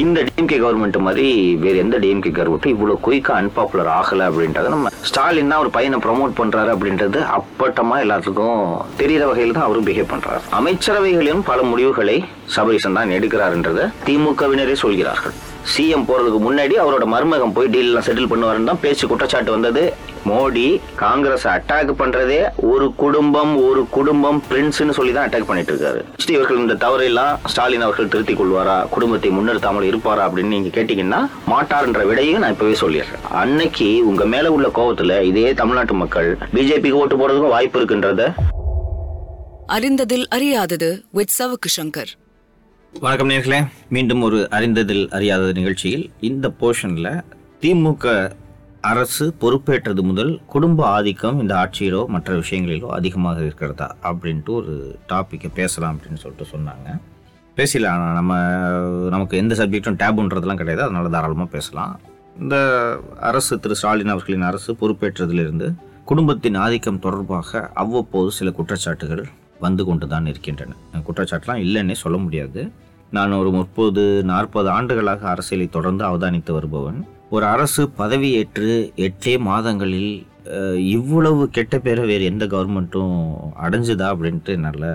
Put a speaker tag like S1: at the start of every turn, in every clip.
S1: இந்த DMK government மாதிரி வேற எந்த டிஎம்கே கவர்மெண்ட்டும் இவ்வளவு குயிக்கா அன்பாப்புலர் ஆகல அப்படின்றத நம்ம ஸ்டாலின் தான் ஒரு பையனை ப்ரமோட் பண்றாரு அப்படின்றது அப்பட்டமா எல்லாத்துக்கும் தெரியிற வகையில் தான் அவரும் பிஹேவ் பண்றாரு. அமைச்சரவைகளிலும் பல முடிவுகளை சபரீசன் தான் எடுக்கிறாருன்றத திமுகவினரே சொல்கிறார்கள். சிஎம் போறதுக்கு முன்னாடி அவரோட மருமகம் போய் டீல்லாம் செட்டில் பண்ணுவாருன்னு தான் பேச்சு குற்றச்சாட்டு வந்தது. மோடி காங்கிரஸ் அட்டாக் பண்றதே ஒரு குடும்பம் ஒரு குடும்பம் பிரின்ஸ்னு சொல்லி தான் அட்டாக் பண்ணிட்டு இருக்காரு. இவர்கள் இந்த தவறையெல்லாம் ஸ்டாலின் அவர்கள் திருத்திக் கொள்வாரா? குடும்பத்தை முன்னிறுத்தாமல் இருப்பாரா அப்படின்னு நீங்க கேட்டீங்கன்னா மாட்டார்ன்ற விடையும் நான் இப்பவே சொல்லிடுறேன். அன்னைக்கு உங்க மேல உள்ள கோபத்தில் இதே தமிழ்நாட்டு மக்கள் பிஜேபிக்கு ஓட்டு போகிறதுக்கும் வாய்ப்பு இருக்குன்றத?
S2: அறிந்ததில் அறியாதது வித் சவுக்கு சங்கர்.
S1: வணக்கம் நேர்களே. மீண்டும் ஒரு அறிந்ததில் அறியாத நிகழ்ச்சியில் இந்த போர்ஷனில் திமுக அரசு பொறுப்பேற்றது முதல் குடும்ப ஆதிக்கம் இந்த ஆட்சியிலோ மற்ற விஷயங்களிலோ அதிகமாக இருக்கிறதா அப்படின்ட்டு ஒரு டாப்பிக்கை பேசலாம் அப்படின்னு சொல்லிட்டு சொன்னாங்க. பேசலாம் ஆனால் நம்ம நமக்கு எந்த சப்ஜெக்டும் டேபுன்றதெல்லாம் கிடையாது. அதனால தாராளமாக பேசலாம். இந்த அரசு திரு ஸ்டாலின் அவர்களின் அரசு பொறுப்பேற்றதிலிருந்து குடும்பத்தின் ஆதிக்கம் தொடர்பாக அவ்வப்போது சில குற்றச்சாட்டுகள் வந்து கொண்டு தான் இருக்கின்றன குற்றச்சாட்டுலாம் இல்லைன்னே சொல்ல முடியாது. நான் ஒரு முப்பது நாற்பது ஆண்டுகளாக அரசியலை தொடர்ந்து அவதானித்து வருபவன். ஒரு அரசு பதவியேற்று எட்டே மாதங்களில் இவ்வளவு கெட்ட பேரை வேறு எந்த கவர்மெண்ட்டும் அடைஞ்சுதா அப்படின்ட்டு என்னால்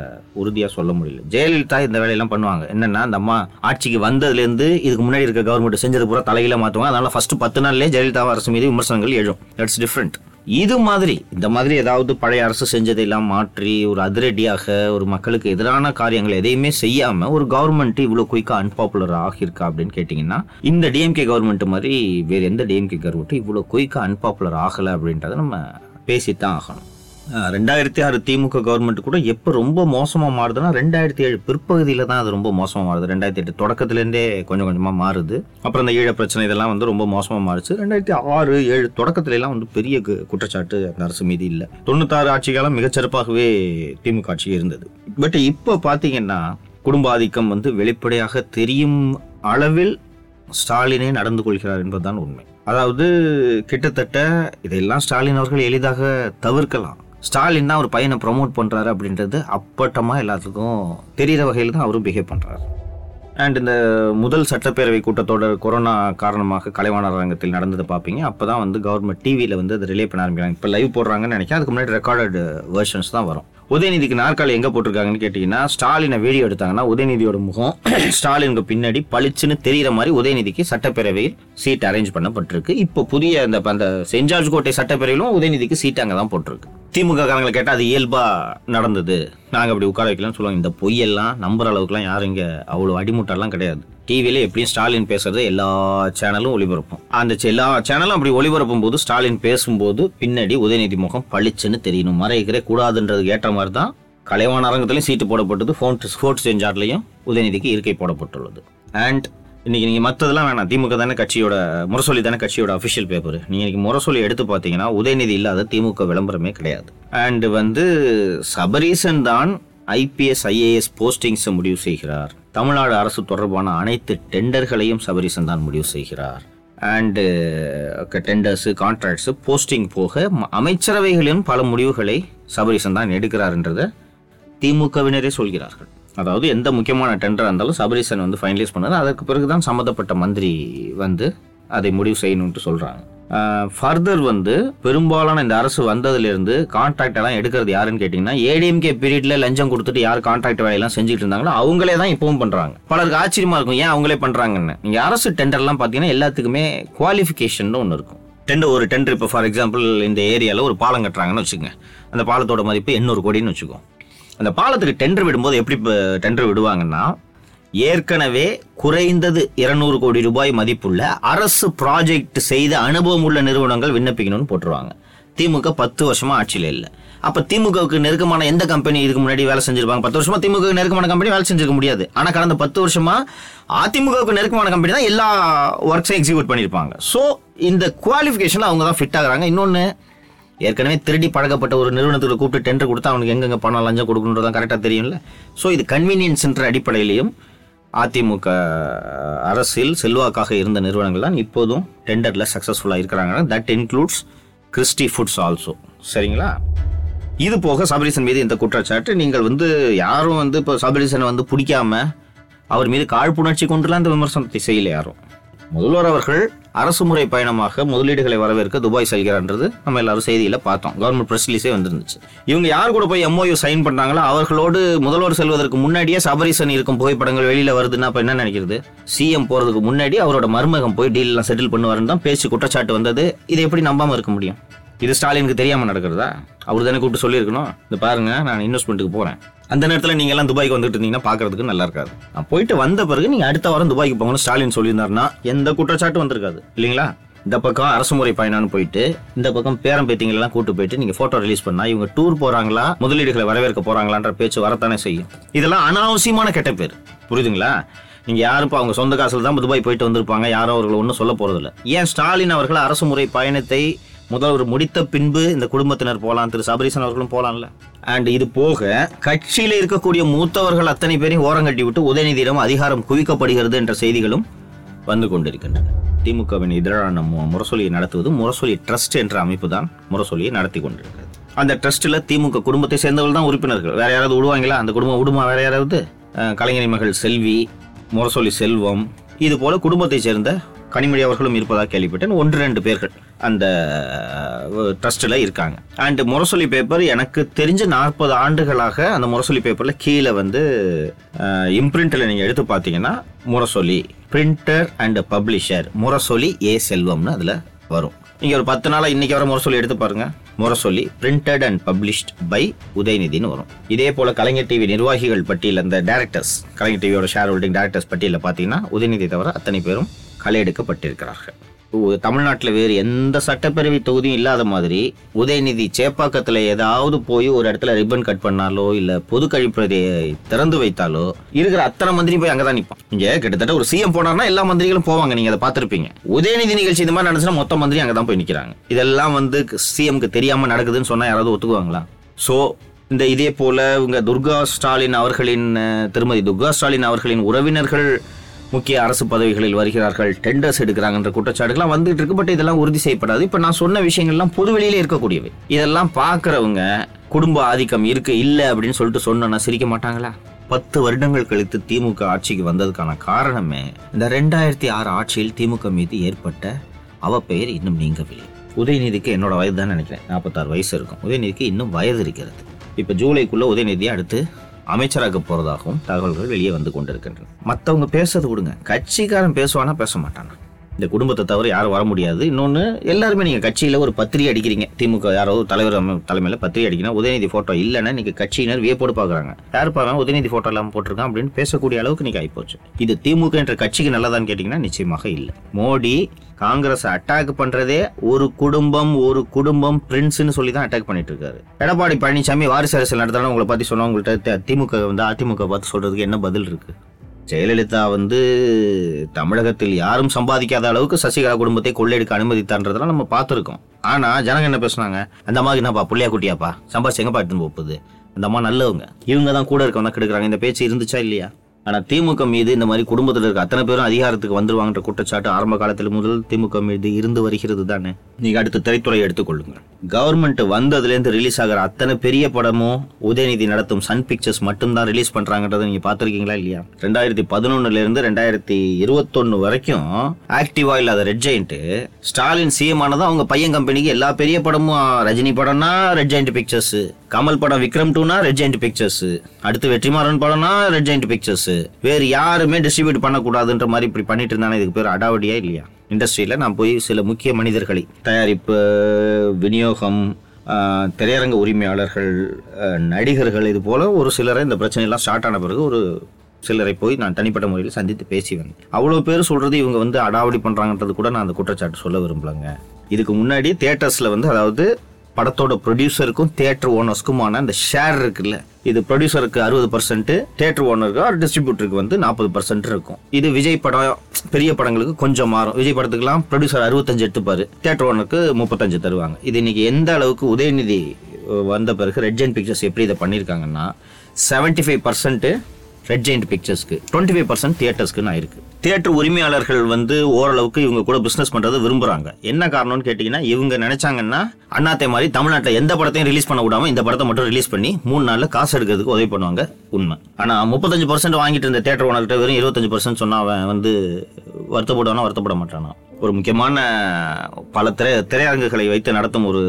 S1: உறுதியாக சொல்ல முடியல. ஜெயலலிதா இந்த வேலையெல்லாம் பண்ணுவாங்க. என்னென்னா அந்த அம்மா ஆட்சிக்கு வந்ததுலேருந்து இதுக்கு முன்னாடி இருக்க கவர்மெண்ட் செஞ்சது பூரா தலையில மாற்றுவாங்க அதனால் ஃபஸ்ட்டு பத்து நாள்லேயே ஜெயலலிதா அரசு மீது விமர்சனங்கள் எழும். தட்ஸ் டிஃப்ரெண்ட் இது மாதிரி இந்த மாதிரி ஏதாவது பழைய அரசு செஞ்சதையெல்லாம் மாற்றி ஒரு அதிரடியாக ஒரு மக்களுக்கு எதிரான காரியங்கள் எதையுமே செய்யாம ஒரு கவர்மெண்ட் இவ்வளோ குயிக்காக அன்பாப்புலர் ஆகியிருக்கா அப்படின்னு கேட்டிங்கன்னா இந்த டிஎம்கே கவர்மெண்ட் மாதிரி வேறு எந்த டிஎம்கே கவர்மெண்ட்டும் இவ்வளோ குயிக்காக அன்பாப்புலர் ஆகலை அப்படின்றத நம்ம பேசித்தான் ஆகணும். ரெண்டாயிரத்தி ஆறு திமுக கவர்மெண்ட் கூட எப்போ ரொம்ப மோசமாக மாறுதுன்னா ரெண்டாயிரத்தி ஏழு பிற்பகுதியில் தான் அது ரொம்ப மோசமாக மாறுது. ரெண்டாயிரத்தி எட்டு தொடக்கத்துலேருந்தே கொஞ்சம் கொஞ்சமாக மாறுது. அப்புறம் இந்த ஈழ பிரச்சனை இதெல்லாம் வந்து ரொம்ப மோசமாக மாறுச்சு. ரெண்டாயிரத்தி ஆறு ஏழு தொடக்கத்துலலாம் வந்து பெரிய கு- குற்றச்சாட்டு அந்த அரசு மீது இல்லை. தொண்ணூத்தாறு ஆட்சி காலம் மிகச்சிறப்பாகவே திமுக ஆட்சி இருந்தது. பட் இப்போ பார்த்தீங்கன்னா குடும்ப ஆதிக்கம் வந்து வெளிப்படையாக தெரியும் அளவில் ஸ்டாலினே நடந்து கொள்கிறார் என்பதுதான் உண்மை. அதாவது கிட்டத்தட்ட இதெல்லாம் ஸ்டாலின் அவர்கள் எளிதாக தவிர்க்கலாம். ஸ்டாலின் தான் ஒரு பையனை ப்ரமோட் பண்ணுறாரு அப்படின்றது அப்பட்டமாக எல்லாத்துக்கும் தெரிகிற வகையில் தான் அவரும் பிஹேவ் பண்ணுறாரு அண்ட் இந்த முதல் சட்டப்பேரவை கூட்டத்தோட கொரோனா காரணமாக கலைவாணர் அரங்கத்தில் நடந்ததை பார்ப்பீங்க. அப்போ தான் வந்து கவர்மெண்ட் டிவியில் வந்து அதை ரிலே பண்ண ஆரம்பிக்கிறாங்க. இப்போ லைவ் போடுறாங்கன்னு நினைக்கிறேன். அதுக்கு முன்னாடி ரெக்கார்டட் வெர்ஷன்ஸ் தான் வரும். உதயநிதிக்கு நாற்காலி எங்கே போட்டிருக்காங்கன்னு கேட்டிங்கன்னா ஸ்டாலினை வீடியோ எடுத்தாங்கன்னா உதயநிதியோட முகம் ஸ்டாலினுக்கு பின்னாடி பளிச்சுன்னு தெரிகிற மாதிரி உதயநிதிக்கு சட்டப்பேரவையில் சீட் அரேஞ்ச் பண்ணப்பட்டிருக்கு. இப்போ புதிய அந்த அந்த செஞ்சார்ஜ் கோட்டை சட்டப்பேரவையிலும் உதயநிதிக்கு சீட் அங்கே தான் போட்டிருக்கு. திமுக காரங்களை கேட்டால் அது இயல்பா நடந்தது. நாங்கள் அப்படி உட்கார வைக்கலாம்னு சொல்லுவாங்க. இந்த பொய்யெல்லாம் நம்புற அளவுக்குலாம் யாரும் இங்கே அவ்வளோ அடிமுட்டெல்லாம் கிடையாது. டிவியில எப்படியும் ஸ்டாலின் பேசுறது எல்லா சேனலும் ஒளிபரப்பும். அந்த செ- எல்லா சேனலும் அப்படி ஒளிபரப்பும் போது ஸ்டாலின் பேசும்போது பின்னாடி உதயநிதி முகம் பளிச்சுன்னு தெரியணும். மறைக்கிறே கூடாதுன்றது ஏற்ற மாதிரி தான் கலைவாண அரங்கத்திலையும் சீட்டு போடப்பட்டது ஃபோன் ஸ்போர்ட்ஸ் செஞ்சார்லையும் உதயநிதிக்கு இருக்கை போடப்பட்டுள்ளது. அண்ட் இன்னைக்கு நீங்கள் மற்றதெல்லாம் வேணாம். திமுக தானே கட்சியோட முரசொலி தானே கட்சியோட அஃபிஷியல் பேப்பர் நீங்கள் இன்னைக்கு முரசொலி எடுத்து பார்த்தீங்கன்னா உதயநிதி இல்லாத திமுக விளம்பரமே கிடையாது. அண்ட் வந்து சபரீசன் தான் ஐபிஎஸ் ஐஏஎஸ் போஸ்டிங்ஸை முடிவு செய்கிறார். தமிழ்நாடு அரசு தொடர்பான அனைத்து டெண்டர்களையும் சபரிசன் தான் முடிவு செய்கிறார். அண்டு டெண்டர்ஸு கான்ட்ராக்ட்ஸு போஸ்டிங் போக ம- அமைச்சரவைகளிலும் பல முடிவுகளை சபரிசன் தான் எடுக்கிறார்ன்றதை திமுகவினரே சொல்கிறார்கள். அதாவது எந்த முக்கியமான டெண்டராக இருந்தாலும் சபரிசன் வந்து ஃபைனலைஸ் பண்ணாரு அதற்கு பிறகு தான் சம்மந்தப்பட்ட மந்திரி வந்து அதை முடிவு செய்யணும்ட்டு சொல்கிறாங்க ஃபர்தர் வந்து பெரும்பாலான இந்த அரசு வந்ததுலேருந்து கான்ட்ராக்ட் எல்லாம் எடுக்கிறது யாருன்னு கேட்டிங்கன்னா ஏடிஎம்கே பீரியடில் லஞ்சம் கொடுத்துட்டு யார் கான்ட்ராக்ட் வேலையெல்லாம் செஞ்சுட்டு இருந்தாங்களோ அவங்களே தான் இப்பவும் பண்ணுறாங்க பலருக்கு ஆச்சரியமாக இருக்கும் ஏன் அவங்களே பண்ணுறாங்கன்னு இங்கே அரசு டெண்டர்லாம் பார்த்தீங்கன்னா எல்லாத்துக்குமே குவாலிஃபிகேஷன் ஒன்று இருக்கும். டெண்டர் ஒரு டெண்டர் இப்போ ஃபார் எக்ஸாம்பிள் இந்த ஏரியாவில் ஒரு பாலம் கட்டுறாங்கன்னு வச்சுக்கோங்க. அந்த பாலத்தோட மதிப்பு எண்ணூறு கோடின்னு வச்சுக்கோங்க. அந்த பாலத்துக்கு டெண்டர் விடும்போது எப்படி டெண்டர் விடுவாங்கன்னா ஏற்கனவே குறைந்தது இருநூறு கோடி ரூபாய் மதிப்புள்ள அரசு ப்ராஜெக்ட் செய்த அனுபவம் உள்ள நிறுவனங்கள் விண்ணப்பிக்கணும்னு போட்டுருவாங்க. திமுக பத்து வருஷமா ஆட்சியில் இல்லை. அப்ப திமுகவுக்கு நெருக்கமான எந்த கம்பெனி இதுக்கு முன்னாடி வேலை செஞ்சிருப்பாங்க? பத்து வருஷமா திமுக நெருக்கமான கம்பெனி வேலை செஞ்சிருக்க முடியாது. ஆனா கடந்த பத்து வருஷமா அதிமுகவுக்கு நெருக்கமான கம்பெனி தான் எல்லா ஒர்க்ஸையும் எக்ஸிக்யூட் பண்ணியிருப்பாங்க ஸோ இந்த குவாலிஃபிகேஷன் அவங்க தான் ஃபிட் ஆகுறாங்க. இன்னொன்று ஏற்கனவே திருடி பழகப்பட்ட ஒரு நிறுவனத்துக்கு கூப்பிட்டு டெண்டர் கொடுத்தா அவனுக்கு எங்கெங்க பணம் லஞ்சம் கொடுக்கணுன்றதான் கரெக்டாக தெரியும்ல. ஸோ இது கன்வீனியன்ஸ்ன்ற அடிப்படையிலையும் அதிமுக அரசில் செல்வாக்காக இருந்த நிறுவனங்கள் தான் இப்போதும் டெண்டரில் சக்ஸஸ்ஃபுல்லாக இருக்கிறாங்க. That includes Christy foods also சரிங்களா? இது போக சபரீசன் மீது இந்த குற்றச்சாட்டு நீங்கள் வந்து யாரும் வந்து இப்போ சபரீசனை வந்து பிடிக்காம அவர் மீது காழ்ப்புணர்ச்சி கொண்டுலாம் இந்த விமர்சனத்தை செய்யல யாரும். முதல்வர் அவர்கள் அரசு முறை பயணமாக முதலீடுகளை வரவேற்க துபாய் செல்கிறான்றது நம்ம எல்லாரும் செய்தியில பார்த்தோம். கவர்மெண்ட் ப்ரெஸ் ரிலீஸே வந்துருந்துச்சு. இவங்க யார் கூட போய் எம்ஓயு சைன் பண்ணாங்களோ அவர்களோடு முதல்வர் செல்வதற்கு முன்னாடியே சபரிசன் இருக்கும் புகைப்படங்கள் வெளியில வருதுன்னா அப்ப என்ன நினைக்கிறது? சிஎம் போறதுக்கு முன்னாடி அவரோட மருமகம் போய் டீல் எல்லாம் செட்டில் பண்ணுவாருன்னு தான் பேச்சு குற்றச்சாட்டு வந்தது. இதை எப்படி நம்பாம இருக்க முடியும்? இது ஸ்டாலினுக்கு தெரியாம நடக்கிறதா? அவர் தானே கூப்பிட்டு சொல்லியிருக்கணும். இந்த பாருங்க நான் இன்வெஸ்ட்மெண்ட்டுக்கு போறேன். அந்த நேரத்தில் நீங்கள் எல்லாம் துபாய்க்கு வந்துட்டு இருந்தீங்கன்னா பார்க்கறதுக்கு நல்லா இருக்காது. நான் போயிட்டு வந்த பிறகு நீங்கள் அடுத்த வாரம் துபாய்க்கு போங்கன்னு ஸ்டாலின் சொல்லியிருந்தாருன்னா எந்த குற்றச்சாட்டும் வந்திருக்காது. இல்லைங்களா? இந்த பக்கம் அரசு முறை பயணம்னு போயிட்டு இந்த பக்கம் பேரம் பேத்திங்களெல்லாம் கூட்டு போயிட்டு நீங்க போட்டோ ரிலீஸ் பண்ணா இவங்க டூர் போறாங்களா முதலீடுகளை வரவேற்க போறாங்களான்ற பேச்சு வரத்தானே செய்யும். இதெல்லாம் அனாவசியமான கெட்ட பேர். புரியுதுங்களா? நீங்க யாரும் இப்போ அவங்க சொந்த காசுல தான் துபாய் போயிட்டு வந்திருப்பாங்க யாரும் அவர்களை ஒன்றும் சொல்ல போகிறதில்ல ஏன் ஸ்டாலின் அவர்கள் அரசு முறை பயணத்தை முதல்வர் முடித்த பின்பு இந்த குடும்பத்தினர் போலாம். திரு சபரீசன் அவர்களும் போலாம்ல. அண்ட் இது போக கட்சியில் இருக்கக்கூடிய மூத்தவர்கள் அத்தனை பேரையும் ஓரங்கட்டி விட்டு உதயநிதியிடம் அதிகாரம் குவிக்கப்படுகிறது என்ற செய்திகளும் வந்து கொண்டிருக்கின்றன. திமுகவின் எதிரான மு- முரசொலியை நடத்துவது முரசொலி ட்ரஸ்ட் என்ற அமைப்பு தான் முரசொலியை நடத்தி கொண்டிருக்கிறது. அந்த ட்ரஸ்ட்டில் திமுக குடும்பத்தை சேர்ந்தவர்கள் தான் உறுப்பினர்கள். வேற யாராவது விடுவாங்களா? அந்த குடும்பம் விடுமா வேற யாராவது? கலைஞரின் மகள் செல்வி முரசொலி செல்வம் இது போல குடும்பத்தை சேர்ந்த கனிமொழி அவர்களும் இருப்பதாக கேள்விப்பட்டேன். ஒன்று ரெண்டு பேர்கள் அந்த ட்ரஸ்டில் இருக்காங்க. அண்டு முரசொலி பேப்பர் எனக்கு தெரிஞ்ச நாற்பது ஆண்டுகளாக அந்த முரசொலி பேப்பரில் கீழே வந்து இம்ப்ரிண்டில் நீங்கள் எடுத்து பார்த்தீங்கன்னா Murasoli printer and publisher Murasoli A செல்வம்னு அதில் வரும். நீங்கள் ஒரு பத்து நாளாக இன்றைக்கி வர முரசொலி எடுத்து பாருங்கள் Murasoli printed and published by உதயநிதினு வரும். இதே போல கலைஞர் டிவி நிர்வாகிகள் பட்டியல் அந்த டேரக்டர்ஸ் கலைஞர் டிவியோட ஷேர் ஹோல்டிங் டேரக்டர்ஸ் பட்டியலில் பார்த்தீங்கன்னா உதயநிதி தவிர அத்தனை பேரும் களை தமிழ்நாட்டில் வேறு எந்த சட்டப்பேரவை தொகுதியும் இல்லாத மாதிரி உதயநிதி சேப்பாக்கத்தில் ஏதாவது போய் ஒரு இடத்துல ரிப்பன் கட் பண்ணாலோ இல்லை பொது கழிப்பறையை திறந்து வைத்தாலோ இருக்கிற அத்தனை மந்திரி போய் அங்கே தான் நிற்பான் இங்கே கிட்டத்தட்ட ஒரு சிஎம் போனார்னா எல்லா மந்திரிகளும் போவாங்க நீங்கள் அதை பார்த்துருப்பீங்க. உதயநிதி நிகழ்ச்சி இந்த மாதிரி நடந்துச்சுன்னா மொத்த மந்திரி அங்கே தான் போய் நிற்கிறாங்க இதெல்லாம் வந்து சிஎம்க்கு தெரியாமல் நடக்குதுன்னு சொன்னால் யாராவது ஒத்துக்குவாங்களா? ஸோ இந்த இதே போல இவங்க துர்கா ஸ்டாலின் அவர்களின் திருமதி துர்கா ஸ்டாலின் அவர்களின் உறவினர்கள் முக்கிய அரசு பதவிகளில் வருகிறார்கள் டெண்டர்ஸ் எடுக்கிறாங்கன்ற குற்றச்சாட்டுகள்லாம் வந்துட்டு இருக்கு. பட் இதெல்லாம் உறுதி செய்யப்படாது. இப்ப நான் சொன்ன விஷயங்கள்லாம் பொது வெளியில இருக்கக்கூடியவை. இதெல்லாம் பார்க்குறவங்க குடும்ப ஆதிக்கம் இருக்கு இல்லை அப்படின்னு சொல்லிட்டு சொன்னா சிரிக்க மாட்டாங்களா? பத்து வருடங்கள் கழித்து திமுக ஆட்சிக்கு வந்ததுக்கான காரணமே இந்த ரெண்டாயிரத்தி ஆறு ஆட்சியில் திமுக மீது ஏற்பட்ட அவப்பெயர் இன்னும் நீங்கவில்லை. உதயநிதிக்கு என்னோட வயது தான் நினைக்கிறேன். நாற்பத்தாறு வயசு இருக்கும். உதயநிதிக்கு இன்னும் வயது இருக்கிறது. இப்போ ஜூலைக்குள்ள உதயநிதியை அடுத்து அமைச்சராக போறதாகவும் தகவல்கள் வெளியே வந்து கொண்டிருக்கின்றன. மற்றவங்க பேசுறது விடுங்க. கட்சிக்காரன் பேசுவானா பேச மாட்டானா? இந்த குடும்பத்தை தவிர யாரும் வர முடியாது. இன்னொன்று எல்லாருமே நீங்கள் கட்சியில் ஒரு பத்திரிகை அடிக்கிறீங்க. திமுக யாரோ தலைவர் தலைமையில் பத்திரிகை அடிக்கணும். உதயநிதி ஃபோட்டோ இல்லைன்னா நீங்கள் கட்சியினர் வியப்போடு பார்க்குறாங்க. யார் பார்க்கலாம் உதயநிதி ஃபோட்டோ இல்லாமல் போட்டிருக்கான் அப்படின்னு பேசக்கூடிய அளவுக்கு இன்னைக்கு ஆகிப்போச்சு இது திமுக என்ற கட்சிக்கு நல்லதான்னு கேட்டிங்கன்னா நிச்சயமாக இல்லை. மோடி காங்கிரஸ் அட்டாக் பண்றதே ஒரு குடும்பம் ஒரு குடும்பம் பிரின்ஸ்னு சொல்லி தான் அட்டாக் பண்ணிட்டு இருக்காரு எடப்பாடி பழனிசாமி வாரிசு அரசியல் நடத்தலாம் உங்களை பத்தி சொன்னா உங்கள்கிட்ட த- திமுக வந்து அதிமுக பார்த்து சொல்றதுக்கு என்ன பதில் இருக்கு? ஜெயலலிதா வந்து தமிழகத்தில் யாரும் சம்பாதிக்காத அளவுக்கு சசிகலா குடும்பத்தை கொள்ளையெடுக்க அனுமதித்தான்றதெல்லாம் நம்ம பார்த்துருக்கோம். ஆனால் ஜனங்க என்ன பேசுனாங்க அந்த அம்மாவுக்கு என்னப்பா புள்ளையா குட்டியாப்பா? சம்பாதிச்சு எங்கப்பா எடுத்துன்னு போகுது? அந்த அம்மா நல்லவங்க. இவங்க தான் கூட இருக்கவங்க கெடுக்குறாங்க. இந்த பேச்சு இருந்துச்சா இல்லையா? ஆனால் திமுக மீது இந்த மாதிரி குடும்பத்தில் இருக்க அத்தனை பேரும் அதிகாரத்துக்கு வந்துருவாங்கன்ற குற்றச்சாட்டு ஆரம்ப காலத்தில் முதல் திமுக மீது இருந்து வருகிறது தானே? நீங்கள் அடுத்து திரைத்துறை எடுத்துக்கொள்ளுங்க கவர்மெண்ட் வந்ததுலேருந்து ரிலீஸ் ஆகிற அத்தனை பெரிய படமும் உதயநிதி நடத்தும் சன் பிக்சர்ஸ் மட்டும்தான் ரிலீஸ் பண்ணுறாங்கன்றத நீங்கள் பார்த்துருக்கீங்களா இல்லையா? ரெண்டாயிரத்தி பதினொன்னுலேருந்து ரெண்டாயிரத்தி இருபத்தொன்னு வரைக்கும் ஆக்டிவா இல்லாத ரெட் ஜெயிண்ட்டு ஸ்டாலின் சிஎம் ஆனதும் அவங்க பையன் கம்பெனிக்கு எல்லா பெரிய படமும் ரஜினி படம்னா ரெட் ஜெயிண்ட் பிக்சர்ஸ் கமல் படம் விக்ரம் டூனா ரெட் ஜெயிண்ட் பிக்சர்ஸ் அடுத்து வெற்றிமாறன் படம்னா ரெட் ஜெயிண்ட் பிக்சர்ஸ் வேறு யாருமே டிஸ்ட்ரிபியூட் பண்ணக்கூடாதுன்ற மாதிரி இப்படி பண்ணிட்டு இருந்தானே இதுக்கு பேர் அடாவடியா இல்லையா? இண்டஸ்ட்ரியில நான் போய் சில முக்கிய மனிதர்களை தயாரிப்பு விநியோகம் திரையரங்க உரிமையாளர்கள் நடிகர்கள் இது போல ஒரு சிலரை இந்த பிரச்சனையெல்லாம் ஸ்டார்ட் ஆன பிறகு ஒரு சிலரை போய் நான் தனிப்பட்ட முறையில் சந்தித்து பேசி வந்தேன். அவ்வளோ பேர் சொல்றது இவங்க வந்து அடாவடி பண்றாங்கன்றது கூட நான் அந்த குற்றச்சாட்டு சொல்ல விரும்பலங்க. இதுக்கு முன்னாடி தியேட்டர்ஸ்ல வந்து அதாவது படத்தோட ப்ரொடியூசருக்கும் தியேட்டர் ஓனர்ஸ்க்குமான அந்த ஷேர் இருக்குல்ல இது ப்ரொடியூசருக்கு அறுபது பர்சன்ட் தியேட்டர் ஓனருக்கு ஒரு டிஸ்ட்ரிபியூட்டருக்கு வந்து நாற்பது பர்சன்ட் இருக்கும். இது விஜய் படம் பெரிய படங்களுக்கு கொஞ்சம் மாறும். விஜய் படத்துக்குலாம் ப்ரொடியூசர் அறுபத்தஞ்சு எடுத்துப்பாரு தியேட்டர் ஓனருக்கு முப்பத்தஞ்சு தருவாங்க. இது இன்னைக்கு எந்த அளவுக்கு உதயநிதி வந்த பிறகு ரெட் ஜெயின் பிக்சர்ஸ் எப்படி இதை பண்ணியிருக்காங்கன்னா seventy five percent Red Giant பிக்சர்ஸ்க்கு twenty five percent தியேட்டர்ஸ்க்குன்னு ஆயிருக்கு தியேட்டர் உரிமையாளர்கள் வந்து ஓரளவுக்கு இவங்க கூட பிசினஸ் பண்ணுறது விரும்புறாங்க. என்ன காரணம்னு கேட்டீங்கன்னா இவங்க நினைச்சாங்கன்னா அண்ணாத்தை மாதிரி தமிழ்நாட்டில் எந்த படத்தையும் ரிலீஸ் பண்ண விடாம இந்த படத்தை மட்டும் ரிலீஸ் பண்ணி மூணு நாளில் காசு எடுக்கிறதுக்கு உதவி பண்ணுவாங்க. உண்மை. ஆனால் முப்பத்தஞ்சு பர்சன்ட் வாங்கிட்டு இருந்த தியேட்டர் ஓனர்கிட்ட வெறும் இருபத்தஞ்சு பர்சன்ட் சொன்னால் அவன் வந்து வருத்தப்படுவானா வருத்தப்பட மாட்டானா? ஒரு முக்கியமான பல திரை திரையரங்குகளை வைத்து நடத்தும் ஒரு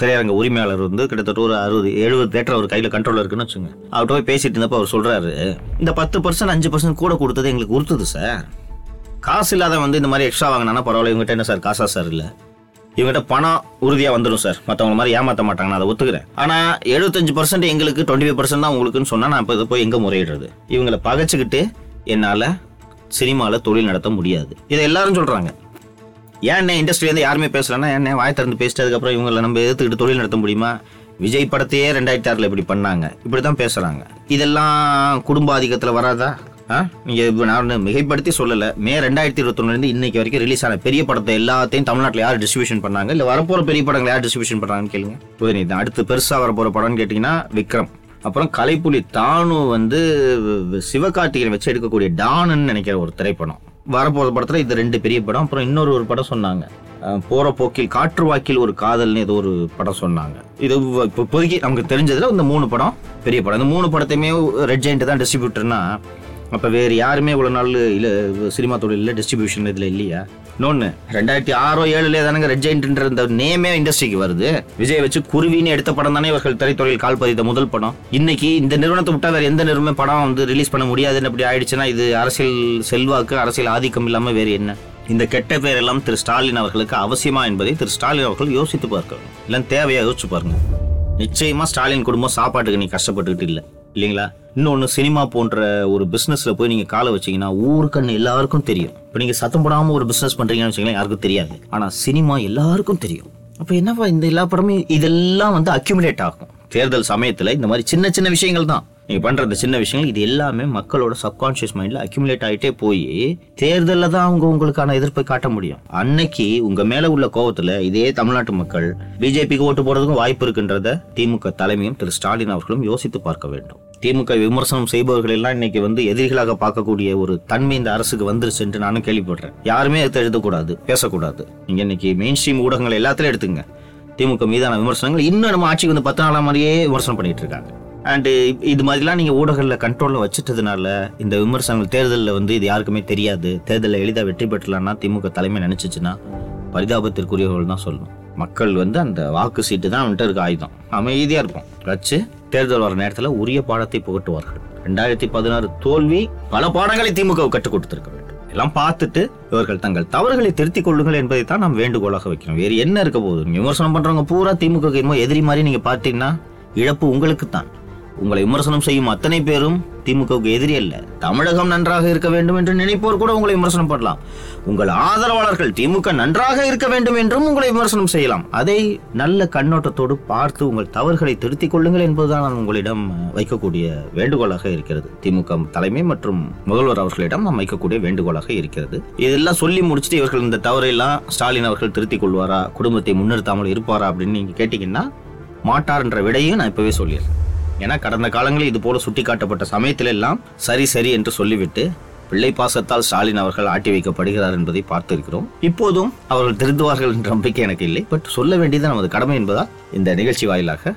S1: திரையரங்க உரிமையாளர் வந்து கிட்டத்தட்ட ஒரு அறுபது எழுபது தேட்டர் அவர் கையில் கண்ட்ரோல் இருக்குன்னு வச்சுங்க அவர்கிட்ட போய் பேசிட்டு இருந்தப்ப அவர் சொல்கிறாரு இந்த பத்து பர்சன்ட் அஞ்சு பர்சன்ட் கூட கொடுத்தது எங்களுக்கு உறுத்துது சார் காசு இல்லாத வந்து இந்த மாதிரி எக்ஸ்ட்ரா வாங்கினா பரவாயில்ல இவங்ககிட்ட என்ன சார் காசா சார் இல்லை. இவங்ககிட்ட பணம் உறுதியாக வந்துடும் சார் மற்றவங்க மாதிரி ஏமாற்ற மாட்டாங்க நான் அதை ஒத்துக்கிறேன். ஆனால் எழுபத்தஞ்சு பர்சன்ட் எங்களுக்கு டுவெண்ட்டி ஃபைவ் பர்சன்ட் தான் உங்களுக்குன்னு சொன்னால் நான் இப்போ இதை போய் எங்கே முறையிடுறது? இவங்களை பகைச்சிக்கிட்டு என்னால் சினிமாவில் தொழில் நடத்த முடியாது. இதை எல்லாரும் சொல்கிறாங்க ஏன் இண்டஸ்ட்ரி வந்து யாருமே பேசலன்னா என்ன வாய் திறந்து பேசிட்டு அதுக்கப்புறம் இவங்களை நம்ம எதிர்த்துக்கிட்டு தொழில் நடத்த முடியுமா? விஜய் படத்தையே ரெண்டாயிரத்தி ஆறில் இப்படி பண்ணாங்க. இப்படி தான் பேசுகிறாங்க இதெல்லாம் குடும்ப ஆதிக்கத்தில் வராதா? ஆ? நீங்கள் இப்போ நான் மிகைப்படுத்தி சொல்லலை. மே ரெண்டாயிரத்தி இருபத்தொன்னுலேருந்து இன்னைக்கு வரைக்கும் ரிலீஸ் ஆன பெரிய படத்தை எல்லாத்தையும் தமிழ்நாட்டில் யார் டிஸ்ட்ரிபியூஷன் பண்ணாங்க? இல்லை வரப்போகிற பெரிய படங்களை யார் டிஸ்ட்ரிபியூஷன் பண்ணுறாங்கன்னு கேளுங்க. உதயநிதி தான். அடுத்து பெருசாக வரப்போகிற படம்னு கேட்டிங்கன்னா விக்ரம். அப்புறம் கலைப்புலி தானு வந்து சிவகார்த்திகேயன் வச்சு எடுக்கக்கூடிய டானுன்னு நினைக்கிற ஒரு திரைப்படம். வரப்போகிற படத்தில் இது ரெண்டு பெரிய படம். அப்புறம் இன்னொரு ஒரு படம் சொன்னாங்க. போகிற போக்கில் காற்று வாக்கில் ஒரு காதல்னு ஏதோ ஒரு படம் சொன்னாங்க. இது இப்போ இப்போதைக்கு நமக்கு தெரிஞ்சதில் இந்த மூணு படம் பெரிய படம். இந்த மூணு படத்தையுமே ரெட் ஜெயிண்ட் தான் டிஸ்ட்ரிபியூட்டர்னா அப்போ வேறு யாருமே இவ்வளோ நாள் இல்லை சினிமா தொழிலில் டிஸ்ட்ரிபியூஷன் இதில் இல்லையா? இன்னொன்று ரெண்டாயிரத்தி ஆறோ ஏழுலே தானங்க ரெட் ஜெயின்ட்ன்ற இந்த நேமே இண்டஸ்ட்ரிக்கு வருது. விஜய் வச்சு குருவின்னு எடுத்த படம் தானே இவர்கள் திரைத்துறையில் கால் பதித்த முதல் படம். இன்னைக்கு இந்த நிறுவனத்தை விட்டா வேற எந்த நிறுவனமே படம் வந்து ரிலீஸ் பண்ண முடியாதுன்னு அப்படி ஆயிடுச்சுன்னா இது அரசியல் செல்வாக்கு அரசியல் ஆதிக்கம் இல்லாமல் வேறு என்ன? இந்த கெட்ட பேர் எல்லாம் திரு ஸ்டாலின் அவர்களுக்கு அவசியமா என்பதை திரு ஸ்டாலின் அவர்கள் யோசித்து பார்க்க இல்லைன்னு தேவையாக தேவையா யோசிச்சு பாருங்க. நிச்சயமா ஸ்டாலின் குடும்பம் சாப்பாட்டுக்கு நீ கஷ்டப்பட்டுக்கிட்டு இல்லை. இல்லைங்களா? இன்னொன்று சினிமா போன்ற ஒரு பிஸ்னஸில் போய் நீங்கள் காலை வச்சிங்கன்னா ஊருக்கண்ணு எல்லாருக்கும் தெரியும். இப்போ நீங்கள் சத்தம் போடாமல் ஒரு பிஸ்னஸ் பண்ணுறீங்கன்னு வச்சுக்கலாம் யாருக்கும் தெரியாது. ஆனால் சினிமா எல்லாருக்கும் தெரியும். அப்போ என்னப்பா இந்த எல்லா படமும் இதெல்லாம் வந்து அக்யூமுலேட் ஆகும்? தேர்தல் சமயத்தில் இந்த மாதிரி சின்ன சின்ன விஷயங்கள் தான். நீங்கள் பண்ணுற இந்த சின்ன விஷயங்கள் இது எல்லாமே மக்களோட சப்கான்ஷியஸ் மைண்டில் அக்யூமுலேட் ஆகிட்டே போய் தேர்தலில் தான் அவங்க உங்களுக்கான எதிர்ப்பை காட்ட முடியும். அன்னைக்கு உங்கள் மேலே உள்ள கோவத்தில் இதே தமிழ்நாட்டு மக்கள் பிஜேபிக்கு ஓட்டு போடுறதுக்கும் வாய்ப்பு இருக்குன்றத திமுக தலைமையும் திரு ஸ்டாலின் அவர்களும் யோசித்து பார்க்க வேண்டும். திமுக விமர்சனம் செய்பவர்கள் எல்லாம் இன்னைக்கு வந்து எதிரிகளாக பார்க்கக்கூடிய ஒரு தன்மை இந்த அரசுக்கு வந்துருச்சு என்று நானும் கேள்விப்படுறேன். யாருமே அதை எழுதக்கூடாது பேசக்கூடாது. நீங்க இன்னைக்கு மெயின் ஸ்ட்ரீம் ஊடகங்கள் எல்லாத்திலும் எடுத்துங்க திமுக மீதான விமர்சனங்கள் இன்னும் நம்ம ஆட்சிக்கு வந்து பத்து நாளாக மாதிரியே விமர்சனம் பண்ணிட்டு இருக்காங்க. அண்டு இது மாதிரிலாம் நீங்கள் ஊடகங்களில் கண்ட்ரோலில் வச்சுட்டதுனால இந்த விமர்சனங்கள் தேர்தலில் வந்து இது யாருக்குமே தெரியாது. தேர்தலில் எளிதாக வெற்றி பெற்றலாம்னா திமுக தலைமை நினச்சிச்சுன்னா பரிதாபத்திற்குரியவர்கள் தான் சொல்லணும். மக்கள் வந்து அந்த வாக்கு சீட்டு தான் அவன்கிட்ட இருக்க ஆயுதம். அமைதியாக இருக்கும் வச்சு தேர்தல் வர நேரத்தில் உரிய பாடத்தை புகட்டுவார்கள். ரெண்டாயிரத்தி பதினாறு தோல்வி பல பாடங்களை திமுக கற்றுக் கொடுத்திருக்க வேண்டும். எல்லாம் பார்த்துட்டு இவர்கள் தங்கள் தவறுகளை திருத்திக் கொள்ளுங்கள் என்பதை தான் நாம் வேண்டுகோளாக வைக்கிறோம். வேறு என்ன இருக்க போகுது? விமர்சனம் பண்றவங்க பூரா திமுக எதிரி மாதிரி நீங்க பார்த்தீங்கன்னா இழப்பு உங்களுக்கு தான் உங்களை விமர்சனம் செய்யும் அத்தனை பேரும் திமுகவுக்கு எதிரி அல்ல. தமிழகம் நன்றாக இருக்க வேண்டும் என்று நினைப்போர் கூட உங்களை விமர்சனம் பண்ணலாம். உங்கள் ஆதரவாளர்கள் திமுக நன்றாக இருக்க வேண்டும் என்றும் உங்களை விமர்சனம் செய்யலாம். அதை நல்ல கண்ணோட்டத்தோடு பார்த்து உங்கள் தவறுகளை திருத்திக் கொள்ளுங்கள் என்பதுதான் நான் உங்களிடம் வைக்கக்கூடிய வேண்டுகோளாக இருக்கிறது. திமுக தலைமை மற்றும் முதல்வர் அவர்களிடம் நாம் வைக்கக்கூடிய வேண்டுகோளாக இருக்கிறது. இதெல்லாம் சொல்லி முடிச்சுட்டு இவர்கள் இந்த தவறையெல்லாம் ஸ்டாலின் அவர்கள் திருத்திக் கொள்வாரா? குடும்பத்தை முன்னிறுத்தாமல் இருப்பாரா அப்படின்னு நீங்க கேட்டீங்கன்னா மாட்டார் என்ற விடையும் நான் இப்பவே சொல்லிடுறேன். ஏன்னா கடந்த காலங்களில் இது போல சுட்டிக்காட்டப்பட்ட சமயத்திலெல்லாம் சரி சரி என்று சொல்லிவிட்டு பிள்ளை பாசத்தால் ஸ்டாலின் அவர்கள் ஆட்டி வைக்கப்படுகிறார் என்பதை பார்த்திருக்கிறோம். இப்போதும் அவர்கள் திருந்துவார்கள் என்ற நம்பிக்கை எனக்கு இல்லை. பட் சொல்ல வேண்டியது நமது கடமை என்பதால் இந்த நிகழ்ச்சி வாயிலாக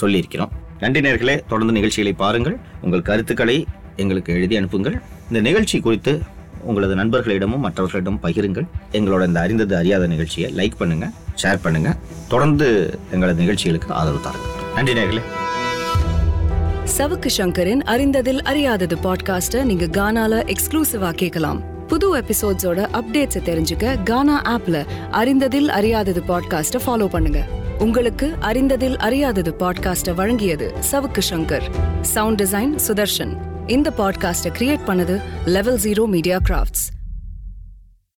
S1: சொல்லியிருக்கிறோம். நன்றி நேர்களே. தொடர்ந்து நிகழ்ச்சிகளை பாருங்கள். உங்கள் கருத்துக்களை எங்களுக்கு எழுதி அனுப்புங்கள். இந்த நிகழ்ச்சி குறித்து உங்களது நண்பர்களிடமும் மற்றவர்களிடமும் பகிருங்கள். எங்களோட இந்த அறிந்தது அறியாத நிகழ்ச்சியை லைக் பண்ணுங்க ஷேர் பண்ணுங்க. தொடர்ந்து எங்களது நிகழ்ச்சிகளுக்கு ஆதரவு தாருங்கள். நன்றி நேர்களே.
S2: சவுக்கு சங்கரின் அறிந்ததில் அறியாதது பாட்காஸ்ட்டை நீங்க கானால எக்ஸ்க்ளூசிவா கேட்கலாம். புது எபிசோட்ஸோட அப்டேட்ஸை தெரிஞ்சுக்க கானா ஆப்ல அறிந்ததில் அறியாதது பாட்காஸ்ட்டை ஃபாலோ பண்ணுங்க. உங்களுக்கு அறிந்ததில் அறியாதது பாட்காஸ்ட்டை வழங்கியது Savukku Shankar. Sound design Sudarshan. இந்த பாட்காஸ்ட்டை கிரியேட் பண்ணது லெவல் ஜீரோ மீடியா கிராஃப்ட்ஸ்